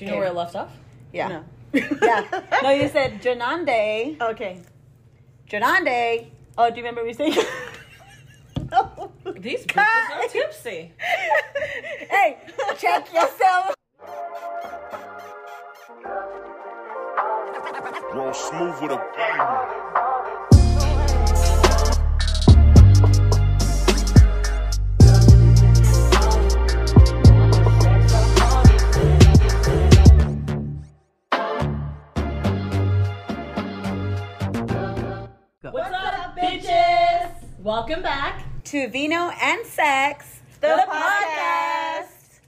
Do you know where it left off? Yeah. No. yeah. No, you said Janande. Okay. Janande. Oh, do you remember me saying? No. These bitches are tipsy. hey, check yourself. Roll smooth with a bang. Welcome back. To Vino and Sex, The, the, podcast. podcast.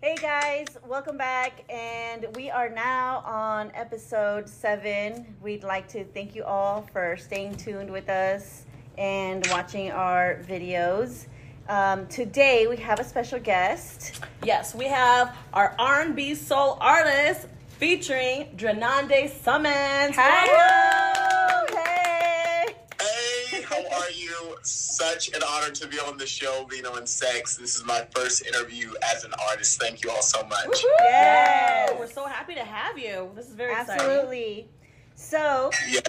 Hey guys, welcome back. And we are now on episode seven. We'd like to thank you all for staying tuned with us and watching our videos. Um, today we have a special guest. Yes, we have our R&B soul artist featuring Drananda Summons. Hello! Hey! Hey, how are you? Such an honor to be on the show, Vino and Sex. This is my first interview as an artist. Thank you all so much. Yes! We're so happy to have you. This is very exciting. Absolutely. So, Yeah.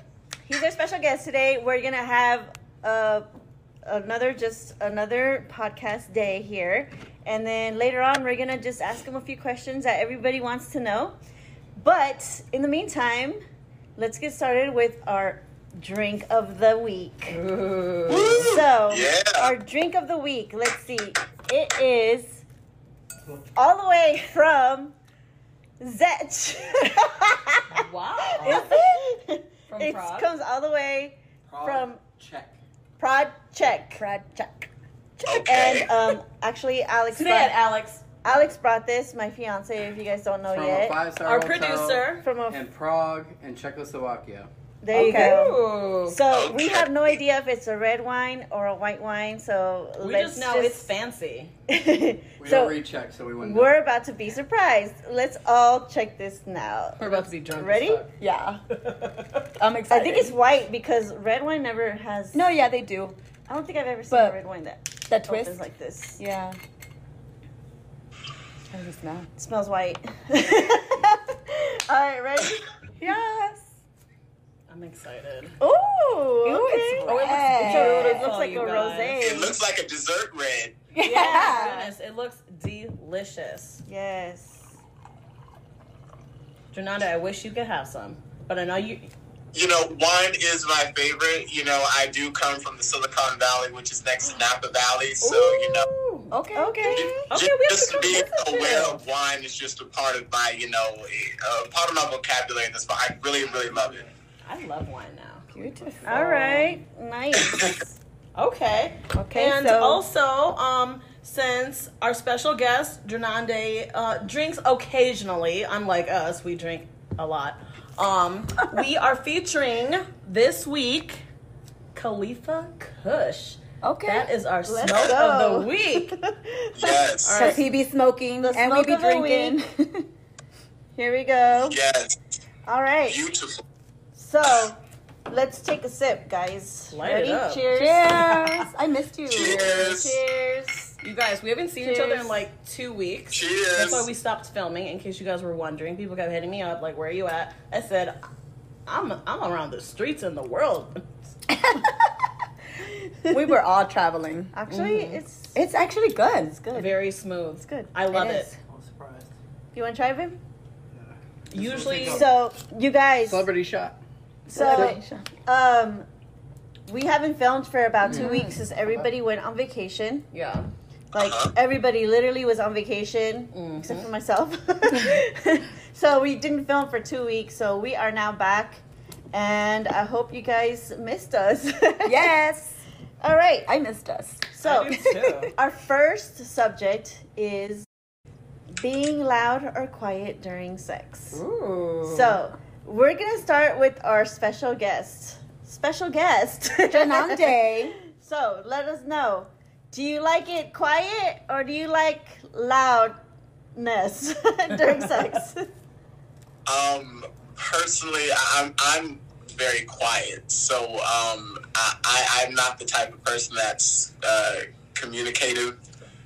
he's our special guest today. We're gonna have uh, another just another podcast day here, and then later on we're gonna just ask him a few questions that everybody wants to know. But in the meantime, let's get started with our drink of the week. Ooh. So, Yeah. our drink of the week. Let's see. It is all the way from Zetch. Wow. Is it? From it Prague? comes all the way from Czech. Prague, Czech. Brad Chuck. Okay. And um, actually, Alex Today at brought, Alex, Alex brought this. My fiance, if you guys don't know From a yet, five star our producer. from a in Prague and Czechoslovakia. There you Okay. go. Ooh. So we have no idea if it's a red wine or a white wine. So We let's just know it's fancy. We so don't read Czech, so we wouldn't. We're about to be surprised. Let's all check this now. We're about to be drunk. Ready? Yeah. I'm excited. I think it's white because red wine never has. No, yeah, they do. I don't think I've ever seen But- a red wine that That opens twist. like this. Yeah. How does it smell? It smells white. All right, ready? Yes. I'm excited. Ooh, okay. it's Oh, it looks red. So it looks like a guys. It looks like a dessert red. Yeah. Goodness, it looks delicious. Yes. Jananda, I wish you could have some, but I know you. You know, wine is my favorite. You know, I do come from the Silicon Valley, which is next to Napa Valley. So, you know, Ooh. Okay. Okay. Okay, just, we have just to come being aware of wine is just a part of my, you know, a part of my vocabulary. That's why I really, really love it. I love wine now. Beautiful. All right. Nice. Okay. Okay, And so- also, um, since our special guest Drananda uh, drinks occasionally, unlike us, we drink a lot. Um, we are featuring this week Khalifa Kush. Okay. That is our Let's smoke go. of the week. Yes. All Because he be smoking The and we smoke be of the drinking. Here we go. Yes. All right. Beautiful. So let's take a sip, guys. Light it Ready? up. Cheers. Cheers. I missed you. Cheers. Cheers. You guys, we haven't seen each other in like two weeks. Cheers. That's why we stopped filming. In case you guys were wondering, people kept hitting me up like, "Where are you at?" I said, "I'm I'm around the streets in the world." we were all traveling. Actually, Mm-hmm. it's. It's actually good. It's good. Very smooth. It's good. I love It it. is. I was surprised. You want to try it? Usually, So you guys. Celebrity shot. So um, we haven't filmed for about Mm. two weeks since everybody went on vacation. yeah. Like everybody literally was on vacation Mhm. except for myself. so we didn't film for two weeks. So we are now back, and I hope you guys missed us. Yes. All right. I missed us. So I do too. our first subject is being loud or quiet during sex. Ooh. So we're gonna start with our special guest. Special guest, Janande. So let us know. Do you like it quiet or do you like loudness during sex? Um, personally, I'm I'm very quiet, so um, I, I I'm not the type of person that's uh, communicative.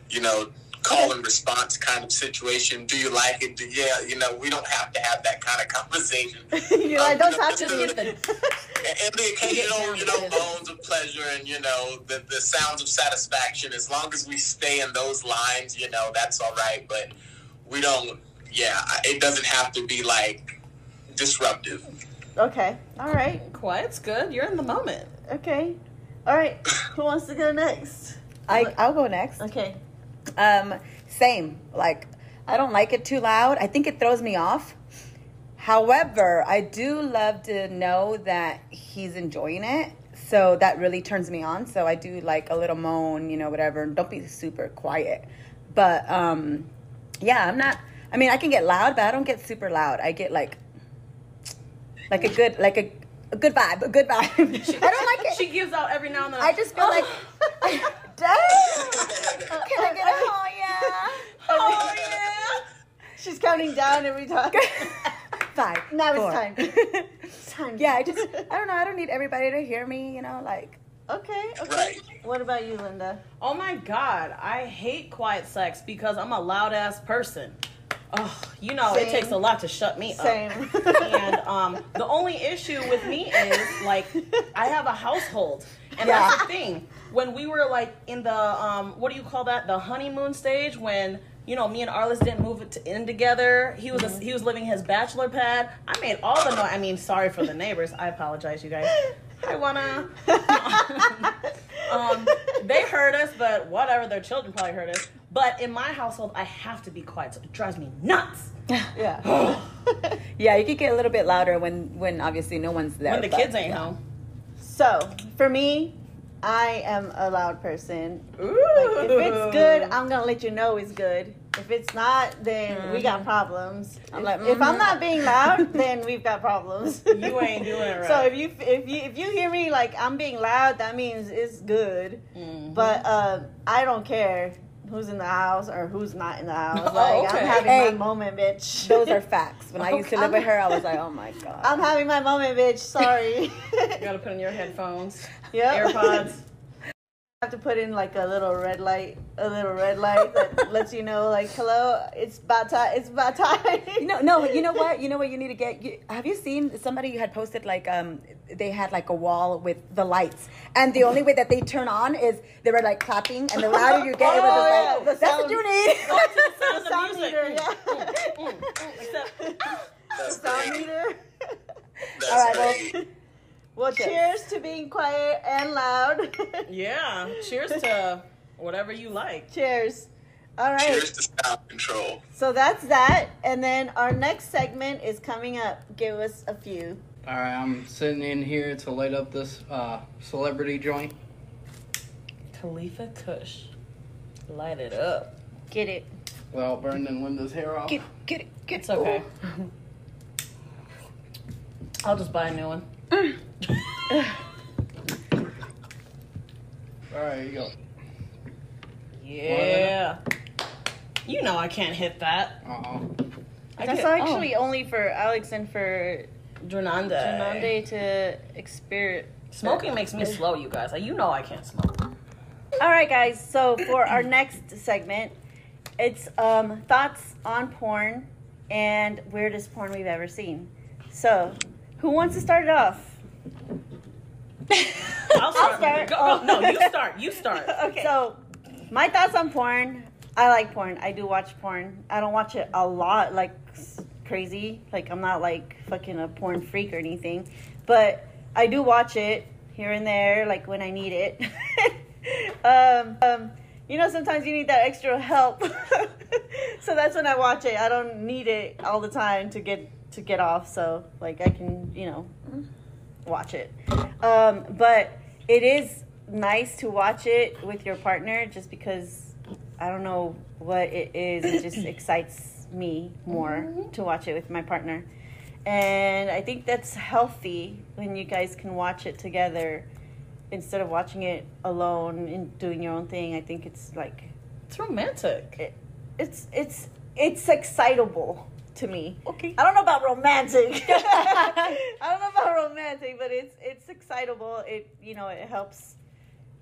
You know, call and response kind of situation. Do you like it? Do, yeah, you know, we don't have to have that kind of conversation. You're like, Um, don't you know, talk to just me. the- and the occasional, you know, moans of pleasure and you know the the sounds of satisfaction. As long as we stay in those lines, you know, that's all right. But we don't. Yeah, it doesn't have to be like disruptive. Okay. All right. Quiet's good. You're in the moment. Okay. All right. Who wants to go next? I I'll go next. Okay. Um, same. Like, I don't like it too loud. I think it throws me off. However, I do love to know that he's enjoying it. So that really turns me on. So I do like a little moan, you know, whatever. Don't be super quiet. But um, yeah, I'm not. I mean, I can get loud, but I don't get super loud. I get like, like a good, like a, a good vibe, a good vibe. I don't like it. She gives out every now and then. I just feel like, dang. Can I get a oh yeah? oh yeah. She's counting down every time. Five. Now it's time. It's time. yeah, I just I don't know. I don't need everybody to hear me. You know, like Okay. Okay. Right. What about you, Linda? Oh my god, I hate quiet sex because I'm a loud ass person. Oh, you know, Same. it takes a lot to shut me Same. up. and um, the only issue with me is like I have a household, and that's the thing. When we were like in the um, what do you call that? The honeymoon stage when. You know, me and Arliss didn't move it to, in together. He was he was living his bachelor pad. I made all the noise. I mean, sorry for the neighbors. I apologize, you guys. I wanna. um, they heard us, but whatever. Their children probably heard us. But in my household, I have to be quiet, so it drives me nuts. Yeah. yeah, you could get a little bit louder when when obviously no one's there. when the but, kids ain't yeah. home. so for me, I am a loud person. Like, if it's good, I'm gonna let you know it's good. If it's not, then we got problems. I'm if, like, if I'm not being loud, then we've got problems. You ain't doing it right. So if you if you if you hear me like I'm being loud, that means it's good. Mhm. But uh, I don't care who's in the house or who's not in the house. Oh, Like okay. I'm having Hey, my moment, bitch. Those are facts. When I used to live with her, I was like, oh my god. I'm having my moment, bitch. Sorry. you gotta put in your headphones, Yep. AirPods. Have to put in like a little red light, a little red light that lets you know, like, hello, it's about time. It's about time. You know, no, you know what? You know what you need to get. You, have you seen somebody had posted like um they had like a wall with the lights, and the only way that they turn on is they were like clapping, and the louder you get, it was Oh, yeah, like the that's what you need. Sound The sound of music. meter, yeah. Mm, mm, mm, That's sound meter. That's All right, well- great. Well, cheers to being quiet and loud. yeah. Cheers to whatever you like. cheers. All right. Cheers to sound control. So that's that. And then our next segment is coming up. Give us a few. All right, I'm sitting in here to light up this uh, celebrity joint. Khalifa Kush, light it up. Get it. Well, Without burning Linda's hair off. Get, get it, get It's okay. I'll just buy a new one. All right, here you go. Yeah. You know I can't hit that. Uh oh. I That's get- actually only for Alex and for oh, Drananda. To experience. Smoking makes me slow, you guys. Like, you know I can't smoke. All right, guys. So for our next segment, it's um, thoughts on porn and weirdest porn we've ever seen. So, who wants to start it off? I'll start. start. Go, go. No, you start. You start. Okay. So, my thoughts on porn. I like porn. I do watch porn. I don't watch it a lot, like crazy. Like I'm not like fucking a porn freak or anything, but I do watch it here and there, like when I need it. um, um, you know, sometimes you need that extra help, so that's when I watch it. I don't need it all the time to get to get off. So like I can, you know, watch it. Um, but it is nice to watch it with your partner just because I don't know what it is. It just excites me more to watch it with my partner. And I think that's healthy when you guys can watch it together instead of watching it alone and doing your own thing. I think it's like It's romantic. it, it's it's it's excitable to me. Okay. I don't know about romantic. I don't know about romantic, but it's it's excitable. It you know it helps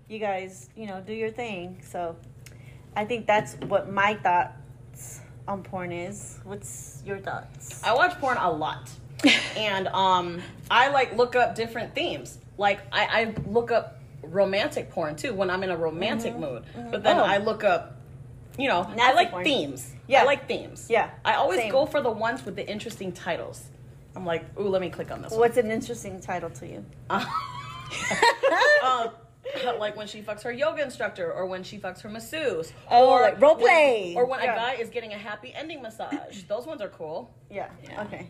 you guys you know do your thing. So I think that's what my thoughts on porn is. What's your thoughts? I watch porn a lot, and um, I like look up different themes. Like I, I look up romantic porn too when I'm in a romantic mood. But then Oh. I look up, you know, I like porn. themes. Yeah. I like themes. Yeah, I always same. go for the ones with the interesting titles. I'm like, ooh, let me click on this one. What's an interesting title to you? one. Uh, like when she fucks her yoga instructor, or when she fucks her masseuse. Oh, or like role when- play. Or when Yeah. a guy is getting a happy ending massage. Those ones are cool Yeah. Yeah. Okay.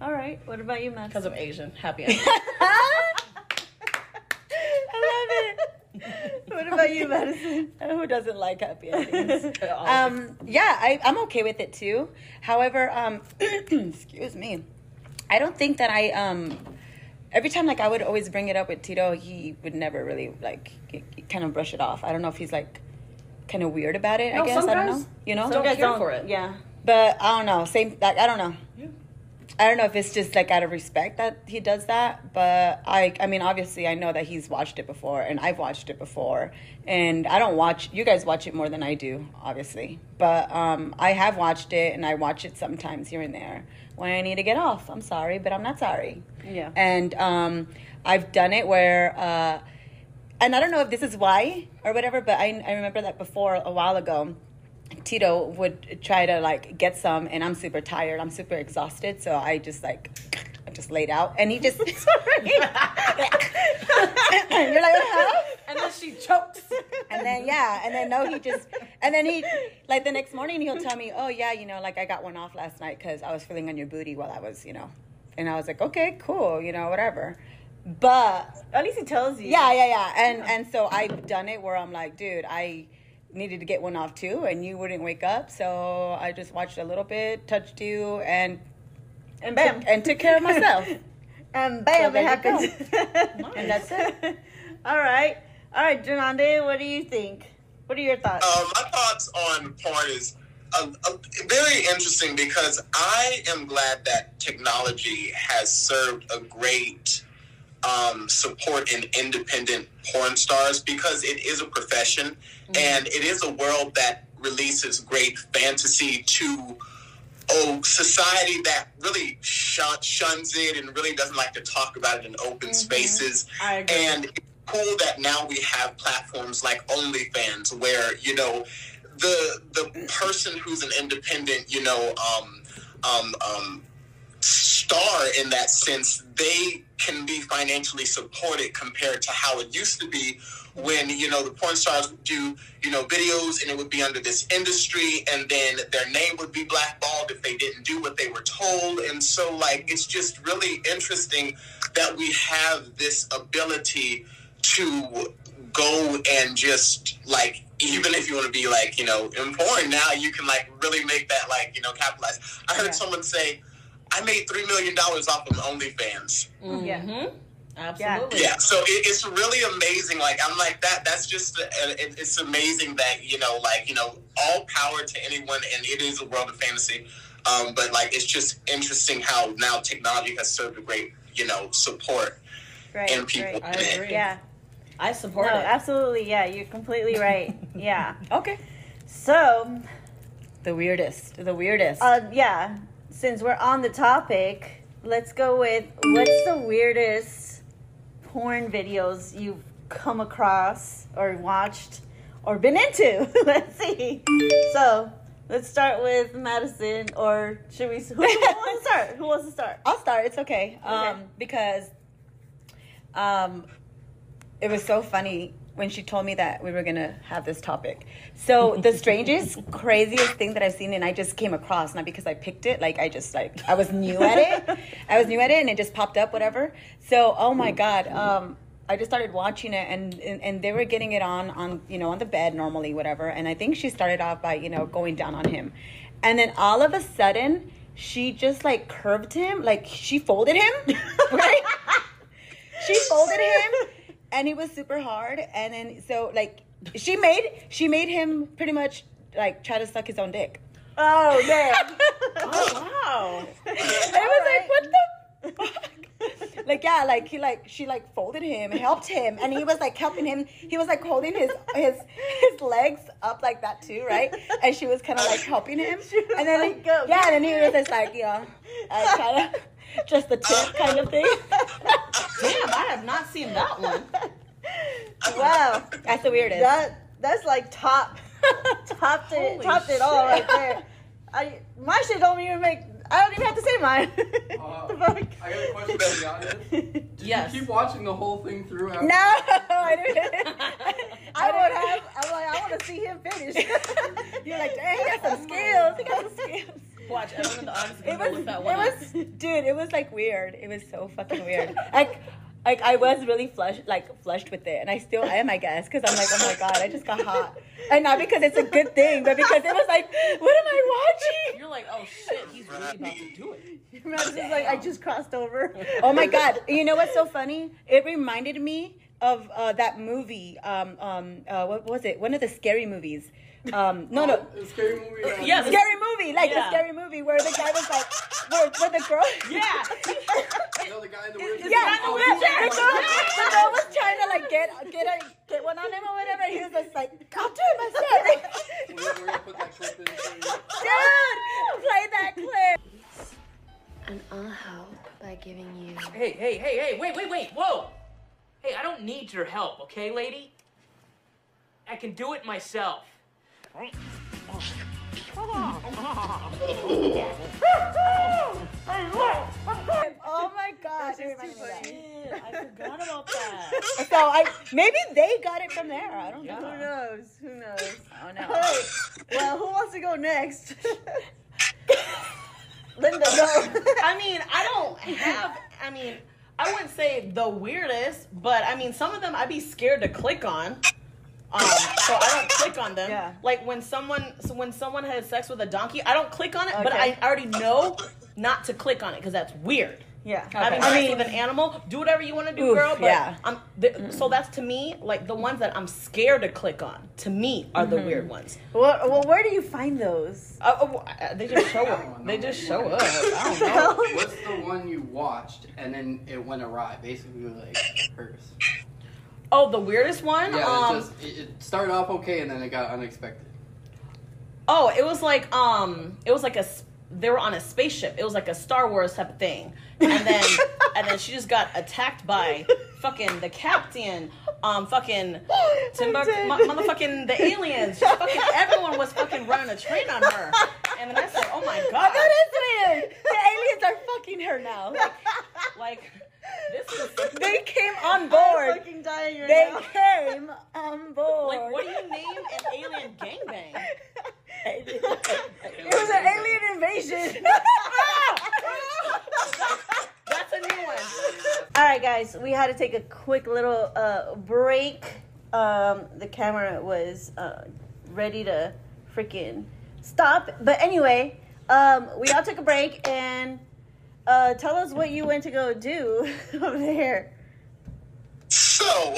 All right. What about you, Matt? because I'm Asian happy ending. I love it. what about you, Madison? Who doesn't like happy endings? um, um, yeah, I, I'm okay with it too. However, um, excuse me, I don't think that I um, every time like I would always bring it up with Tito, he would never really like kind of brush it off. I don't know if he's like kind of weird about it. No, I guess I don't know. You know, some Some Don't guys care don't for it. Yeah. but I don't know. Same. Like I don't know. Yeah. I don't know if it's just like out of respect that he does that, but I I mean obviously I know that he's watched it before and I've watched it before and I don't watch you guys watch it more than I do, obviously. But um I have watched it and I watch it sometimes here and there when I need to get off. I'm sorry, but I'm not sorry. Yeah. And um I've done it where uh and I don't know if this is why or whatever, but I I remember that before a while ago Tito would try to like get some, and I'm super tired. I'm super exhausted, so I just like I just laid out, and he just. and You're like, huh? and then she chokes. And then yeah, and then no, he just, and then he like the next morning he'll tell me, oh yeah, you know, like I got one off last night because I was feeling on your booty while I was, you know, and I was like, okay, cool, you know, whatever. But At least he tells you. yeah, yeah, yeah. And and so I've done it where I'm like, dude, I needed to get one off too, and you wouldn't wake up, so I just watched a little bit, touched you, and And bam. and took care of myself. And bam, So it there you happens. And that's it. All right. All right, Janande, what do you think? What are your thoughts? Uh, my thoughts on porn is uh, uh, very interesting because I am glad that technology has served a great um, support in independent porn stars because it is a profession. And it is a world that releases great fantasy to oh society that really shun, shuns it and really doesn't like to talk about it in open spaces. I agree. and it's cool that now we have platforms like OnlyFans where, you know, the the person who's an independent, you know, um, um, um, star in that sense, they can be financially supported compared to how it used to be when, you know, the porn stars would do, you know, videos and it would be under this industry and then their name would be blackballed if they didn't do what they were told. And so, like, it's just really interesting that we have this ability to go and just like even if you want to be like you know in porn now you can like really make that like you know capitalize i heard Yeah. someone say i made three million dollars off of onlyfans Yeah. Mhm. Absolutely. yeah so it, it's really amazing like i'm like that that's just uh, it, it's amazing that you know like you know all power to anyone and it is a world of fantasy um, but like it's just interesting how now technology has served a great you know support Right. and people right. I agree. Yeah. I No, support it. absolutely. Yeah, you're completely right. yeah. Okay. So, The weirdest. The weirdest. uh, yeah, since we're on the topic, let's go with what's the weirdest porn videos you've come across or watched or been into? let's see. So, let's start with Madison, or should we? Who, who wants to start? Who wants to start? I'll start. It's okay. Um, Okay. because um, it was so funny when she told me that we were gonna have this topic. So the strangest, craziest thing that I've seen, and I just came across not because I picked it. Like I just like I was new at it. I was new at it, and it just popped up. Whatever. So oh my god. Um, I just started watching it, and, and and they were getting it on on you know on the bed normally, whatever. And I think she started off by you know going down on him, and then all of a sudden she just like curved him, like she folded him, right? she folded him and it was super hard and then so like she made she made him pretty much like try to suck his own dick Oh, damn. oh wow. i was like what the fuck like yeah, like he like she like folded him, helped him, and he was like helping him. He was like holding his his his legs up like that too, right? And she was kind of like helping him, and then like, "Go, yeah, and then he was just like you know, uh, kind of just the tip kind of thing. Damn, I have not seen that one. wow. That's the weirdest. That that's like top topped it Holy topped it all shit. there. I my shit don't even make I don't even have to say mine. Uh, the fuck? I got a question for the audience. Did Yes. you keep watching the whole thing through? After? no, I didn't. I would have I'm like I wanna see him finish. You're like, dang, he got some skills. He got some skills. Watch, everyone in the audience It was, look that it one up. was, dude. It was like weird. It was so fucking weird. Like, like I was really flushed, like flushed with it, and I still am, I guess, because I'm like, oh my god, I just got hot, and not because it's a good thing, but because it was like, what am I watching? You're like, oh shit, he's really about to do it. Imagine just like I just crossed over. Oh my god! You know what's so funny? It reminded me of uh, that movie. Um, um, uh, what was it? One of the scary movies. Um, no, no. Oh, scary movie. uh, Yes. Scary movie, like Yeah. the scary movie where the guy was like, where, where the girl, Yeah. You the guy in the wheelchair. Yeah, Oh, the he's girl, the girl was trying to like get get a, get one on him or whatever. He was just like, "I'll do it myself." We're, we're gonna put that clip in. Dude, play that clip. And I'll help by giving you. Hey, hey, hey, hey, wait, wait, wait, whoa! Hey, I don't need your help, okay, lady? I can do it myself. Oh my god, it reminded me of that. Shit, I forgot about that. So I maybe they got it from there. I don't know. Who knows? Who knows? Oh no. Alright. Well, who wants to go next? Linda, go. I mean, I don't have. I mean, I wouldn't say the weirdest, but I mean, some of them I'd be scared to click on. Um, so I don't click on them. Yeah. Like when someone, so when someone has sex with a donkey, I don't click on it, but I already know not to click on it because that's weird. yeah. Having I sex mean- with an animal, do whatever you want to do, Oof, girl. But yeah. I'm th- so that's to me like the ones that I'm scared to click on. To me, are the weird ones. Well, well, where do you find those? Uh, uh, uh, they just show up. They just show up. I don't know. What's the one you watched and then it went awry? Basically, like hers. Oh, the weirdest one. Yeah, um, it just it, it started off okay and then it got unexpected. Oh, it was like um, it was like a s- they were on a spaceship. It was like a Star Wars type of thing, and then and then she just got attacked by fucking the captain, um, fucking Timber, did. motherfucking the aliens. Just fucking everyone was fucking running a train on her, and then I said, oh my god, That is weird. The aliens are fucking her now. Like, like this is they came on I'm board. fucking dying right They now. came on board. like what do you name an alien gangbang? it It was an alien invasion. That's a new one. All right, guys, we had to take a quick little uh, break. Um, the camera was uh, ready to freaking stop. But anyway, um, we all took a break and uh, tell us what you went to go do over there. So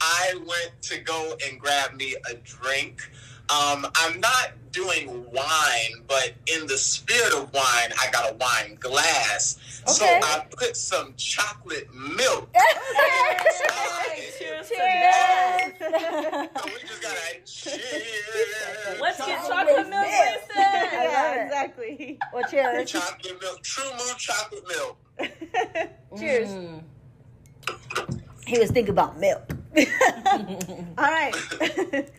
I went to go and grab me a drink. Um, I'm not doing wine, but in the spirit of wine, I got a wine glass. So I put some chocolate milk. Cheers Cheers. So we just gotta cheers. Let's get Chocolate chocolate milk milk. wasted. yeah, exactly. well, cheers. Chocolate milk, true moon chocolate milk. Cheers. Mm. He was thinking about milk. All right.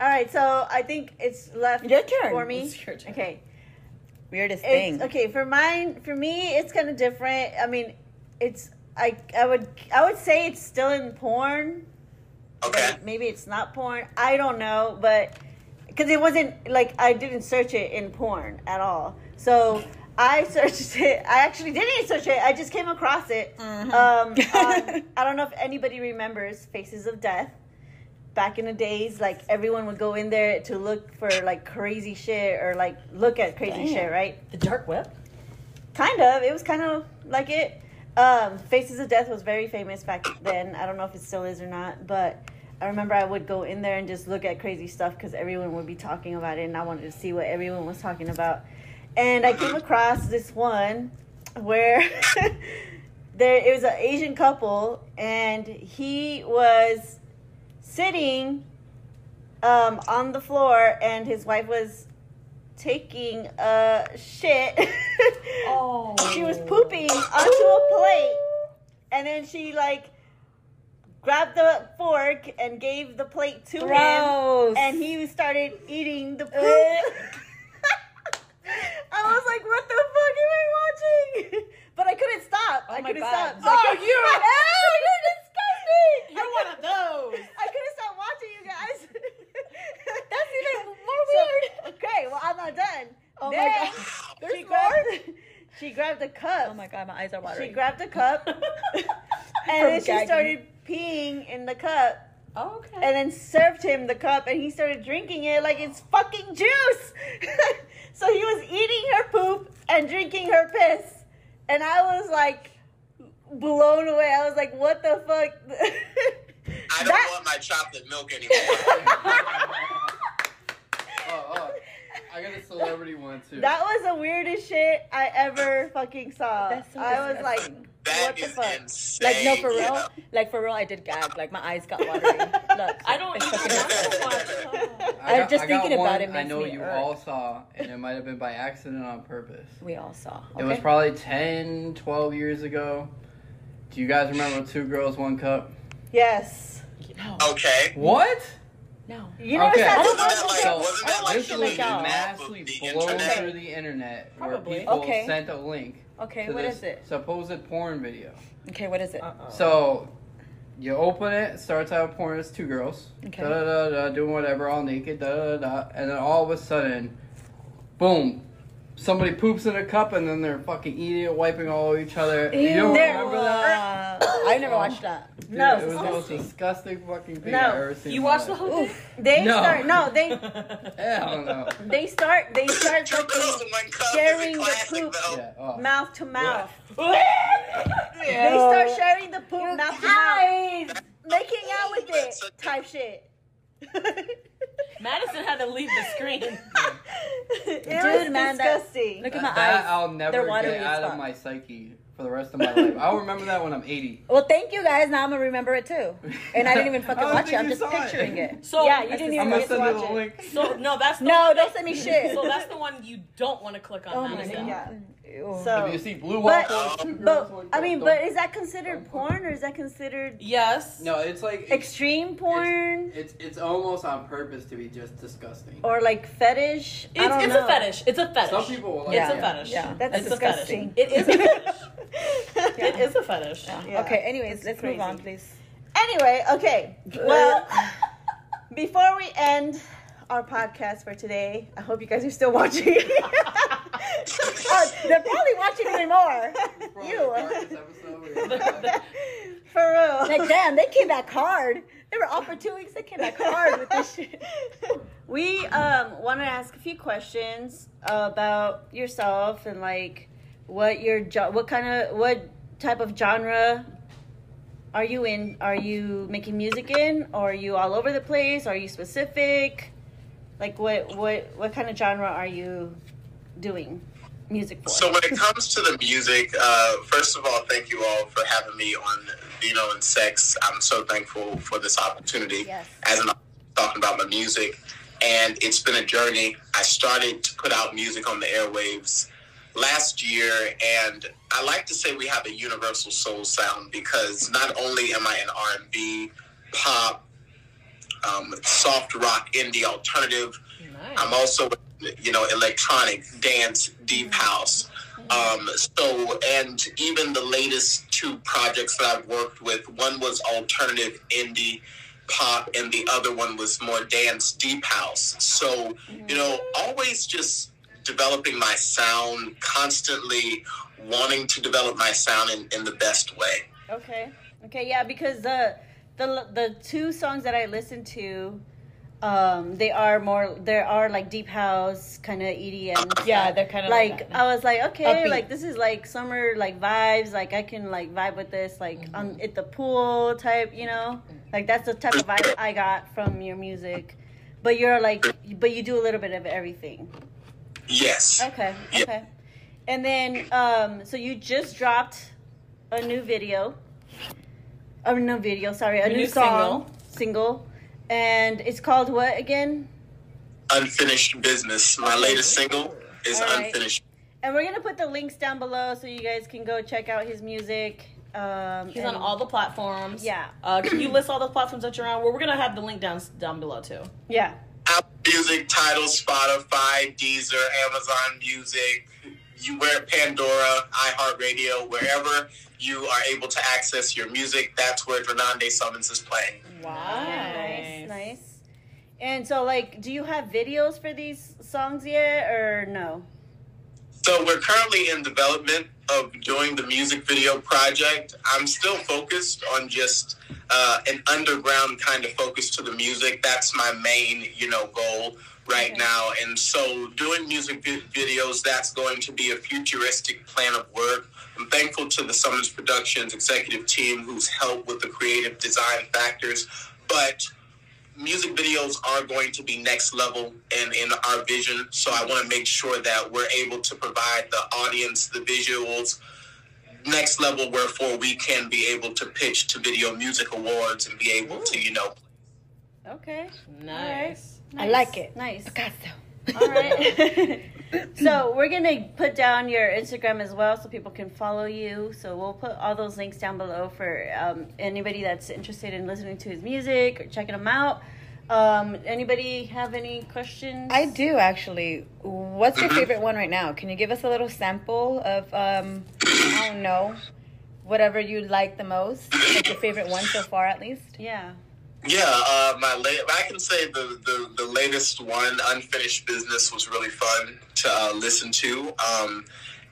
All right, so I think it's left Your turn. for me. It's your turn. Okay. Weirdest It's, thing. okay, for mine, for me, it's kind of different. I mean, it's I I would I would say it's still in porn. Okay. but Maybe it's not porn. I don't know, but because it wasn't like I didn't search it in porn at all. So I searched it. I actually didn't search it. I just came across it. Mm-hmm. Um, on, I don't know if anybody remembers Faces of Death. Back in the days, like everyone would go in there to look for like crazy shit or like look at crazy Damn. shit, right? The dark web. Kind of. It was kind of like it. Um, Faces of Death was very famous back then. I don't know if it still is or not, but I remember I would go in there and just look at crazy stuff because everyone would be talking about it, and I wanted to see what everyone was talking about. And I came across this one where there it was an Asian couple, and he was sitting um, on the floor, and his wife was taking a shit. Oh. she was pooping onto a plate, and then she like grabbed the fork and gave the plate to him, and he started eating the poop. I was like, "What the fuck am I watching?" But I couldn't stop. I my couldn't God. stop. So I Oh, couldn't- you- Ew, you're disgusting. I You're one couldn't- of those. I couldn't stop watching you guys. That's even more So- weird. okay, well I'm not done. Oh my Then God. She There's grabbed, she grabbed the cup. Oh my god, oh, my eyes are She grabbed a cup, and From then she started peeing in the cup. Oh, okay. and then served him the cup and he started drinking it like it's fucking juice. so he was eating her poop and drinking her piss. And I was like blown away. I was like, what the fuck? I don't That- want my chocolate milk anymore. Oh, oh. I got a celebrity one too. that was the weirdest shit I ever fucking saw. That's so I was like, disgusting. That what the is fuck? insane. Like no, for you real. know? Like for real, I did gag. Like my eyes got watery. Look, I don't it's even fucking- want to watch. I'm just I got thinking about one it I makes know me you irk. all saw, and it might have been by accident on purpose. We all saw. It was probably 10, 12 years ago. Do you guys remember Two Girls, One Cup? yes. No, Okay. What? No. You know Okay. what I don't Wasn't that like, So, wasn't that I like watched it like shooting y'all. off of massively blown internet? through the internet where Probably. people Okay. sent a link Okay, to what this is it? supposed porn video. Okay, what is it? Uh-uh. So you open it, it starts out porn, it's two girls, Okay. da da da da, doing whatever, all naked, da da da, and then all of a sudden, boom, somebody poops in a cup and then they're fucking eating it, wiping all over each other. you don't There- remember that? Uh, I never watched that. Dude, No. it was the most disgusting fucking thing No. I've ever seen. You in watched the whole thing? They No. start no, they Hell no. they start they start fucking in one cup is sharing the poop. Yeah. Oh. mouth to mouth. Yeah. They start sharing the poop mouth to mouth. Making out with it type shit. Madison had to leave the screen. it Dude, was man, that- Look at That, my that eyes. I'll They're never get as out of my psyche for the rest of my life. I'll remember that when I'm 80. Well, thank you guys. Now I'm gonna remember it too. And I didn't even fucking watch it. I'm just saw it. picturing it. So yeah, you didn't the- I'm even gonna get to send you watch the it. link. So no, that's the No, don't send me shit. So that's the one you don't want to click on. Oh my Madison. god. Ew. So, If you see Blue but, Waffles, two but I mean, but is that considered porn or is that considered Yes. no, it's like extreme porn It's it's almost on purpose to be just disgusting. or like fetish? I It's, don't it's know. a fetish. It's a fetish. Some people will like It's a fetish. Yeah. That's it's disgusting. a. It is a fetish. It is a fetish. Yeah. Okay. Anyways, That's let's crazy. move on, please. Anyway, okay. Well, before we end our podcast for today, I hope you guys are still watching. Oh, they're probably watching even more. You. the darkest episode we ever had. for real. Like, damn, they came back hard. They were off for two weeks. They came back hard with this shit. we um want to ask a few questions about yourself and like what your jo- what kind of what type of genre are you in? Are you making music in, or are you all over the place? Are you specific? Like what what what kind of genre are you doing music for? So when it comes to the music, uh, first of all, thank you all for having me on Vino and Sex. I'm so thankful for this opportunity Yes. as an talking about my music, and it's been a journey. I started to put out music on the airwaves last year, and I like to say we have a universal soul sound because not only am I an R&B, pop, um, soft rock, indie, alternative. I'm also, you know, electronic, dance, deep house. Um, so, and even the latest two projects that I've worked with, one was alternative indie pop, and the other one was more dance, deep house. So, you know, always just developing my sound, constantly wanting to develop my sound in, in the best way. Okay. Okay. Yeah, because the the the two songs that I listened to, um, they are more. There are like deep house kind of EDM. Yeah, they're kind of like, Like. I was like, okay, Upbeat. like this is like summer like vibes. Like I can like vibe with this, like Mm-hmm. on at the pool type. You know, like that's the type of vibe I got from your music. But you're like, but you do a little bit of everything. Yes. Okay. Yeah. Okay. And then, um, so you just dropped a new video. Oh, no video. Sorry, a, A new, new song, single. And it's called what again? Unfinished Business. My latest single is All right. Unfinished. And we're gonna put the links down below so you guys can go check out his music. Um, He's on all the platforms. Yeah. Uh, can you list all the platforms that you're on? Well, we're gonna have the link down down below too. Yeah. Apple Music, Tidal, Spotify, Deezer, Amazon Music, you where Pandora, iHeartRadio, wherever you are able to access your music, that's where Drananda Summons is playing. Nice, nice. And so, like, do you have videos for these songs yet, or no? So we're currently in development of doing the music video project. I'm still focused on just uh, an underground kind of focus to the music. That's my main, you know, goal right now. And so doing music vi- videos, that's going to be a futuristic plan of work. I'm thankful to the Summons Productions executive team who's helped with the creative design factors. But music videos are going to be next level in, in our vision. So I want to make sure that we're able to provide the audience the visuals next level, wherefore we can be able to pitch to Video Music Awards and be able to, you know, Okay. Nice. Nice. I like it. Nice. Picasso. All right. so we're gonna put down your Instagram as well, so people can follow you. So we'll put all those links down below for um, anybody that's interested in listening to his music or checking him out. Um, anybody have any questions? I do actually. What's your favorite one right now? Can you give us a little sample of um I don't know, whatever you like the most? Like your favorite one so far at least? Yeah. Yeah, uh, my la- I can say the, the, the latest one, Unfinished Business, was really fun to uh, listen to. Um,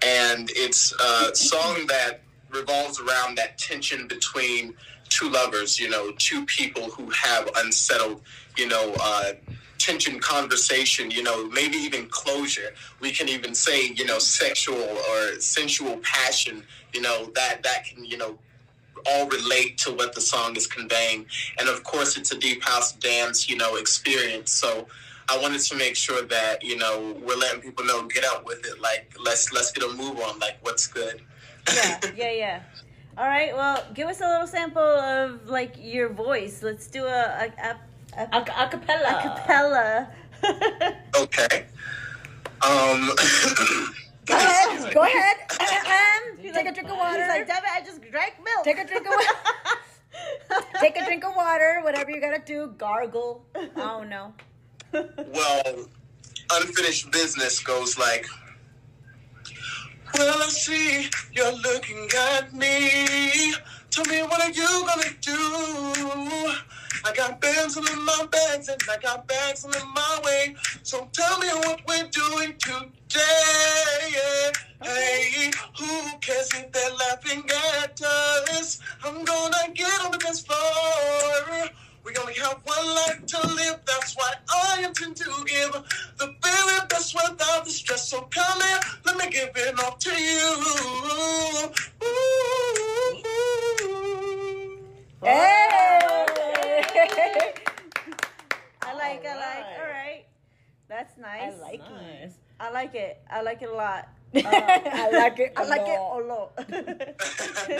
and it's a song that revolves around that tension between two lovers, you know, two people who have unsettled, you know, uh, tension conversation, you know, maybe even closure. We can even say, you know, sexual or sensual passion, you know, that, that can, you know, all relate to what the song is conveying. And of course, it's a deep house dance, you know, experience. So I wanted to make sure that you know we're letting people know get out with it. Like let's let's get a move on. Like what's good. Yeah. Yeah. Yeah. All right. Well, give us a little sample of like your voice. Let's do a a, a, a, A, a cappella. cappella. Okay. Um. Go ahead. Go ahead. Um, take a drink of water. He's like, damn it, I just drank milk. Take a drink of water. Take a drink of water. Whatever you gotta do. Gargle. I don't know. well, unfinished business goes like. Well, I see you're looking at me. Tell me, what are you gonna do? I got bands in my bags and I got bags in my way. So tell me what we're doing today. Hey, who cares if they're laughing at us? I'm gonna get on the dance floor. We only have one life to live, that's why I intend to give the very best without the stress. So come here, let me give it all to you. Ooh. Hey. I like. I like. Alright. That's nice. I like Nice. I like it. I like it a lot. I like it. I like it lot. a lot.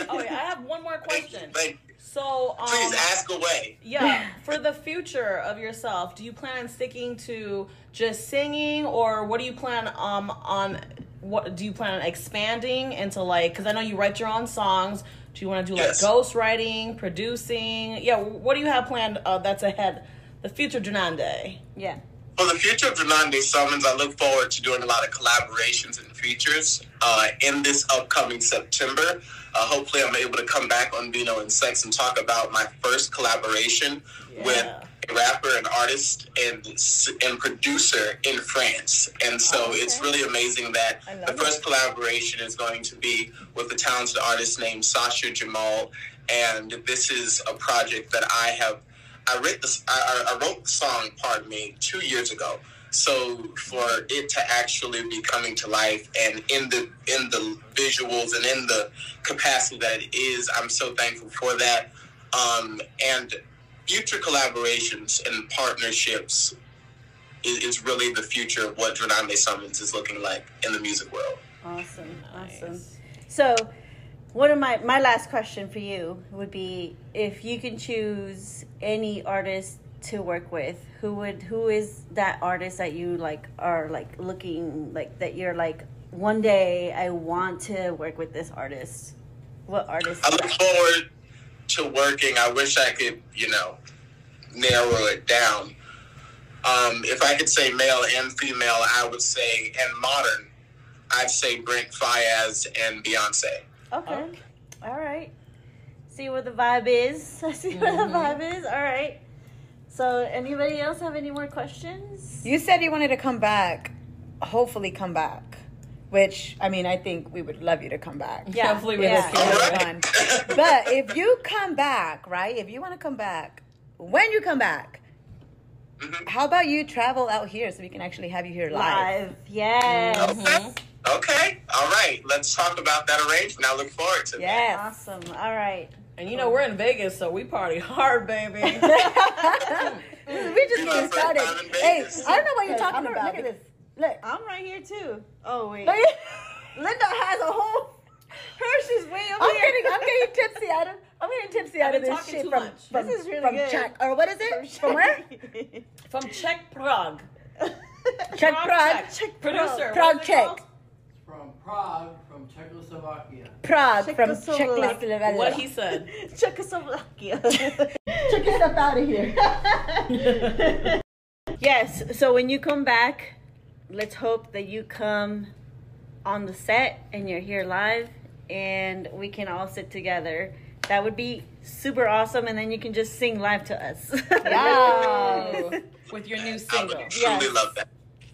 Oh, yeah, I have one more question. Thank you. So, um, Please ask away. yeah, for the future of yourself, do you plan on sticking to just singing, or what do you plan um on? What do you plan on expanding into like? Because I know you write your own songs. Do you want to do like Yes. ghost writing, producing? Yeah, what do you have planned? Uh, that's ahead. The future Junande. yeah. For the future of Drananda Summons, I look forward to doing a lot of collaborations and features uh, in this upcoming September. Uh, hopefully, I'm able to come back on Vino and Sex and talk about my first collaboration with a rapper, an artist, and and producer in France. And so it's really amazing that the first collaboration is going to be with a talented artist named Sasha Jamal. And this is a project that I have I wrote this. I, I I wrote the song, pardon me, two years ago. So for it to actually be coming to life and in the in the visuals and in the capacity that it is, I'm so thankful for that. Um, and future collaborations and partnerships is, is really the future of what Drananda Summons is looking like in the music world. Awesome. Awesome. So, One of my my last question for you would be if you can choose any artist to work with, who would who is that artist that you like are like looking like that you're like one day I want to work with this artist. What artist? I look forward to working. I wish I could, you know, narrow it down. Um, if I could say male and female, I would say, and modern, I'd say Brent Faiyaz and Beyonce. Okay. All right. See what the vibe is. I see what the vibe is. All right. So, anybody else have any more questions? You said you wanted to come back. Hopefully, come back. Which I mean, I think we would love you to come back. Yeah. Hopefully we Yeah. just All get But if you come back, right? If you want to come back, when you come back, Mhm. how about you travel out here so we can actually have you here live? Live. Yes. Okay. Okay. All right. Let's talk about that arrangement. I look forward to that. Yes. Awesome. All right. And you know we're in Vegas, so we party hard, baby. we just getting started. time in Hey, I don't know what you're I'm talking about. look at this. Look. I'm right here too. Oh wait. Linda has a whole. Hers is way over I'm here. getting, I'm getting tipsy out of, I'm getting tipsy out of this shit from, much. from, This is really from good. Czech, or oh, what is it? From where? From Czech Prague. Czech Prague. Czech. Producer. Prague, what is it Czech. Called? From Prague, from Czechoslovakia. Prague from Czechoslovakia. Czechoslovakia. What he said. Czechoslovakia. Check yourself out of here. yes. So when you come back, let's hope that you come on the set and you're here live, and we can all sit together. That would be super awesome, and then you can just sing live to us. Yeah. With your new I single. would truly Yes. love that.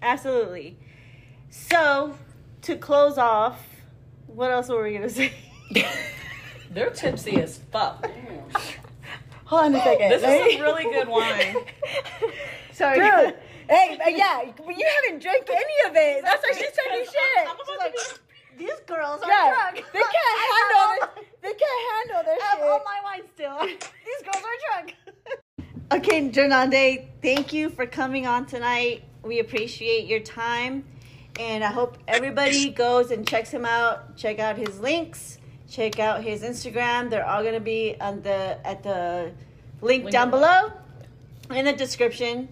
Absolutely. So, to close off, what else were we gonna say? They're tipsy as fuck. Hold on a second. This is a really good wine. Sorry. Dude, hey, uh, yeah, you haven't drank any of it. That's why she's talking shit. She's like, these girls are Yeah, drunk. they can't I handle have all they can't handle their I have all shit. my wine still. These girls are drunk. okay, Drananda, thank you for coming on tonight. We appreciate your time. And I hope everybody goes and checks him out. Check out his links. Check out his Instagram. They're all gonna be on the at the link Link down below. below in the description.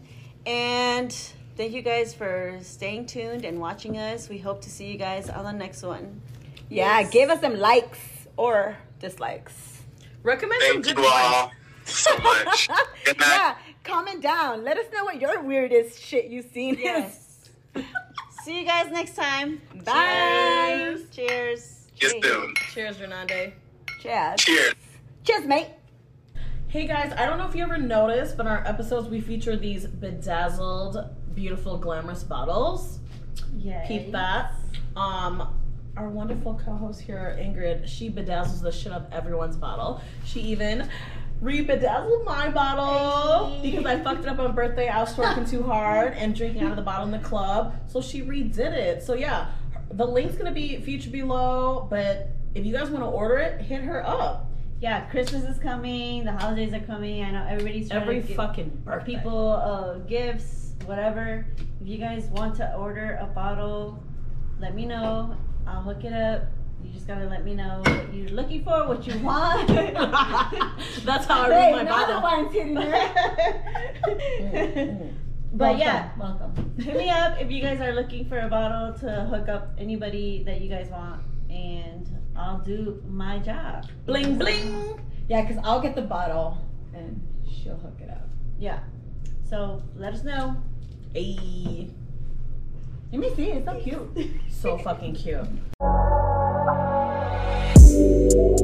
And thank you guys for staying tuned and watching us. We hope to see you guys on the next one. Yeah, give us some likes or dislikes. Recommend some Thank good you wine. all so much. Yeah, comment down. Let us know what your weirdest shit you've seen Yes. See you guys next time. Bye. Cheers. Cheers. See you. Cheers, Drananda. Cheers. Cheers. Cheers, mate. Hey guys, I don't know if you ever noticed, but in our episodes we feature these bedazzled, beautiful, glamorous bottles. Yeah. Peep that. Um, our wonderful co-host here, Ingrid, she bedazzles the shit up everyone's bottle. She even re-bedazzled my bottle because I fucked it up on birthday. I was working too hard and drinking out of the bottle in the club, so she redid it. So yeah, the link's gonna be featured below. But if you guys want to order it, hit her up. Yeah, Christmas is coming. The holidays are coming. I know everybody's trying Every to fucking birthday. people uh, gifts, whatever. If you guys want to order a bottle, let me know. I'll hook it up. You just gotta let me know what you're looking for, what you want. That's how I read my now the bottle. hitting there. but yeah, welcome. hit me up if you guys are looking for a bottle to hook up anybody that you guys want, and I'll do my job. Bling bling. Yeah, because I'll get the bottle and she'll hook it up. Yeah. So let us know. Hey, Let me see. It's so cute. so fucking cute. Música